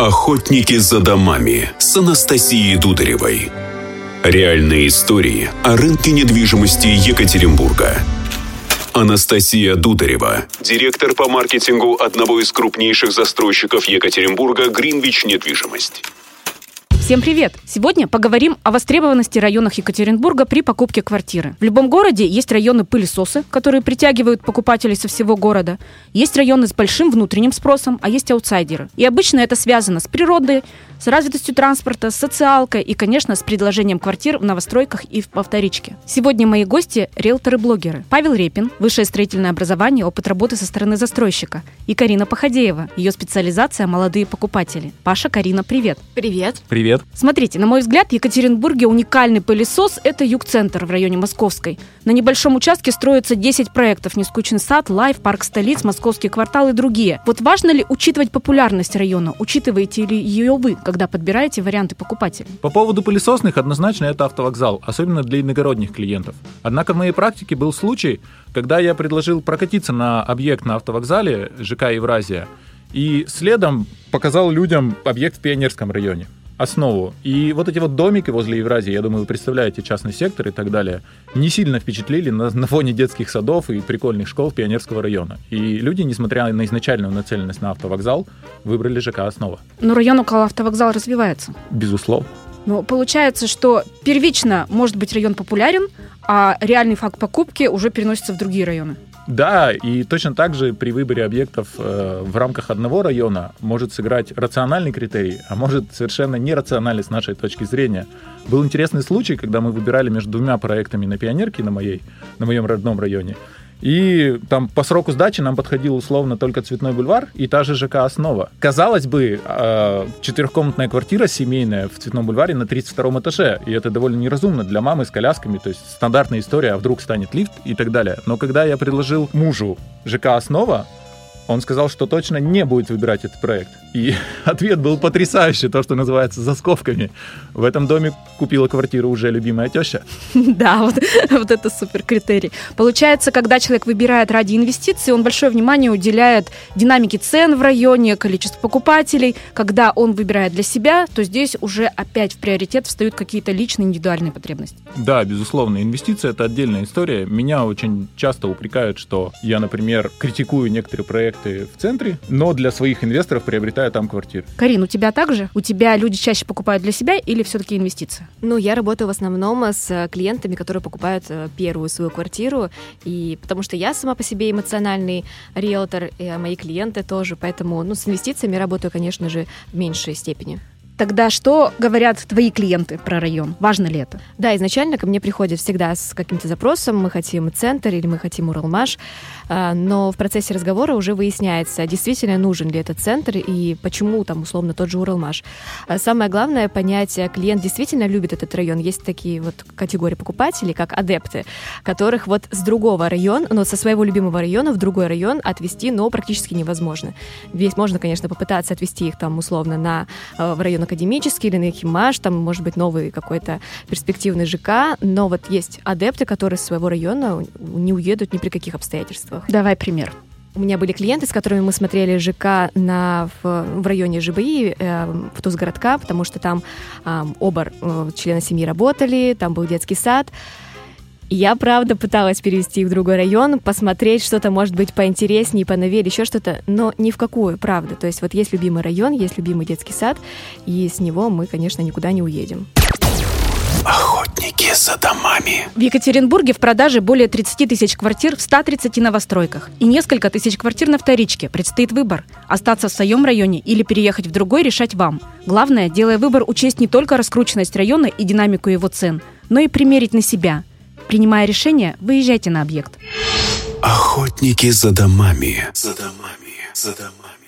Охотники за домами с Анастасией Дударевой. Реальные истории о рынке недвижимости Екатеринбурга. Анастасия Дударева, директор по маркетингу одного из крупнейших застройщиков Екатеринбурга «Гринвич Недвижимость». Всем привет! Сегодня поговорим о востребованности районах Екатеринбурга при покупке квартиры. В любом городе есть районы пылесосы, которые притягивают покупателей со всего города. Есть районы с большим внутренним спросом, а есть аутсайдеры. И обычно это связано с природой, с развитостью транспорта, с социалкой и, конечно, с предложением квартир в новостройках и в повторичке. Сегодня мои гости – риэлторы-блогеры. Павел Репин, высшее строительное образование, опыт работы со стороны застройщика. И Карина Походеева, ее специализация – молодые покупатели. Паша, Карина, привет. Привет. Привет. Смотрите, на мой взгляд, в Екатеринбурге уникальный пылесос – это юг-центр в районе Московской. На небольшом участке строится 10 проектов – Нескучный сад, Life, Парк столиц, Московский квартал и другие. Вот важно ли учитывать популярность района? Учитываете ли ее вы, когда подбираете варианты покупателей? По поводу пылесосных однозначно это автовокзал, особенно для иногородних клиентов. Однако в моей практике был случай, когда я предложил прокатиться на объект на автовокзале ЖК Евразия, и следом показал людям объект в Пионерском районе основу. И вот эти вот домики возле Евразии, я думаю, вы представляете частный сектор и так далее, не сильно впечатлили на, на фоне детских садов и прикольных школ Пионерского района. И люди, несмотря на изначальную нацеленность на автовокзал, выбрали ЖК «Основа». Но район около автовокзала развивается. Безусловно. Но получается, что первично может быть район популярен, а реальный факт покупки уже переносится в другие районы. Да, и точно так же при выборе объектов э, в рамках одного района может сыграть рациональный критерий, а может совершенно нерациональный с нашей точки зрения. Был интересный случай, когда мы выбирали между двумя проектами на Пионерке, на моей, на моем родном районе. И там по сроку сдачи нам подходил условно только Цветной бульвар и та же ЖК «Основа». Казалось бы, э, четырехкомнатная квартира семейная в Цветном бульваре на 32 этаже, и это довольно неразумно для мамы с колясками, то есть стандартная история, а вдруг станет лифт и так далее. Но когда я предложил мужу ЖК «Основа», он сказал, что точно не будет выбирать этот проект. И ответ был потрясающий, то, что называется, за скобками. В этом доме купила квартиру уже любимая теща. Да, вот, вот это супер критерий. Получается, когда человек выбирает ради инвестиций, он большое внимание уделяет динамике цен в районе, количеству покупателей. Когда он выбирает для себя, то здесь уже опять в приоритет встают какие-то личные индивидуальные потребности. Да, безусловно, инвестиции – это отдельная история. Меня очень часто упрекают, что я, например, критикую некоторые проекты в центре, но для своих инвесторов приобретаю приобретая там квартиры. Карин, у тебя также? У тебя люди чаще покупают для себя или все-таки инвестиции? Ну, я работаю в основном с э, клиентами, которые покупают э, первую свою квартиру, и потому что я сама по себе эмоциональный риэлтор, и мои клиенты тоже, поэтому ну, с инвестициями работаю, конечно же, в меньшей степени. Тогда что говорят твои клиенты про район? Важно ли это? Да, изначально ко мне приходят всегда с каким-то запросом, мы хотим центр или мы хотим Уралмаш, а, но в процессе разговора уже выясняется, действительно нужен ли этот центр и почему там условно тот же Уралмаш. А самое главное понять, клиент действительно любит этот район. Есть такие вот категории покупателей, как адепты, которых вот с другого района, но со своего любимого района в другой район отвести, но практически невозможно. Весь можно, конечно, попытаться отвести их там условно на, в район академический или на Химаш, там может быть новый какой-то перспективный ЖК, но вот есть адепты, которые с своего района не уедут ни при каких обстоятельствах. Давай пример. У меня были клиенты, с которыми мы смотрели ЖК на, в, в районе ЖБИ, э, в Тузгородка, потому что там э, оба э, члена семьи работали, там был детский сад. Я, правда, пыталась перевести их в другой район, посмотреть что-то, может быть, поинтереснее, поновее, еще что-то, но ни в какую, правда. То есть вот есть любимый район, есть любимый детский сад, и с него мы, конечно, никуда не уедем. Охотники за домами. В Екатеринбурге в продаже более 30 тысяч квартир в 130 новостройках и несколько тысяч квартир на вторичке. Предстоит выбор – остаться в своем районе или переехать в другой, решать вам. Главное, делая выбор, учесть не только раскрученность района и динамику его цен, но и примерить на себя – Принимая решение, выезжайте на объект. Охотники за домами. За домами. За домами.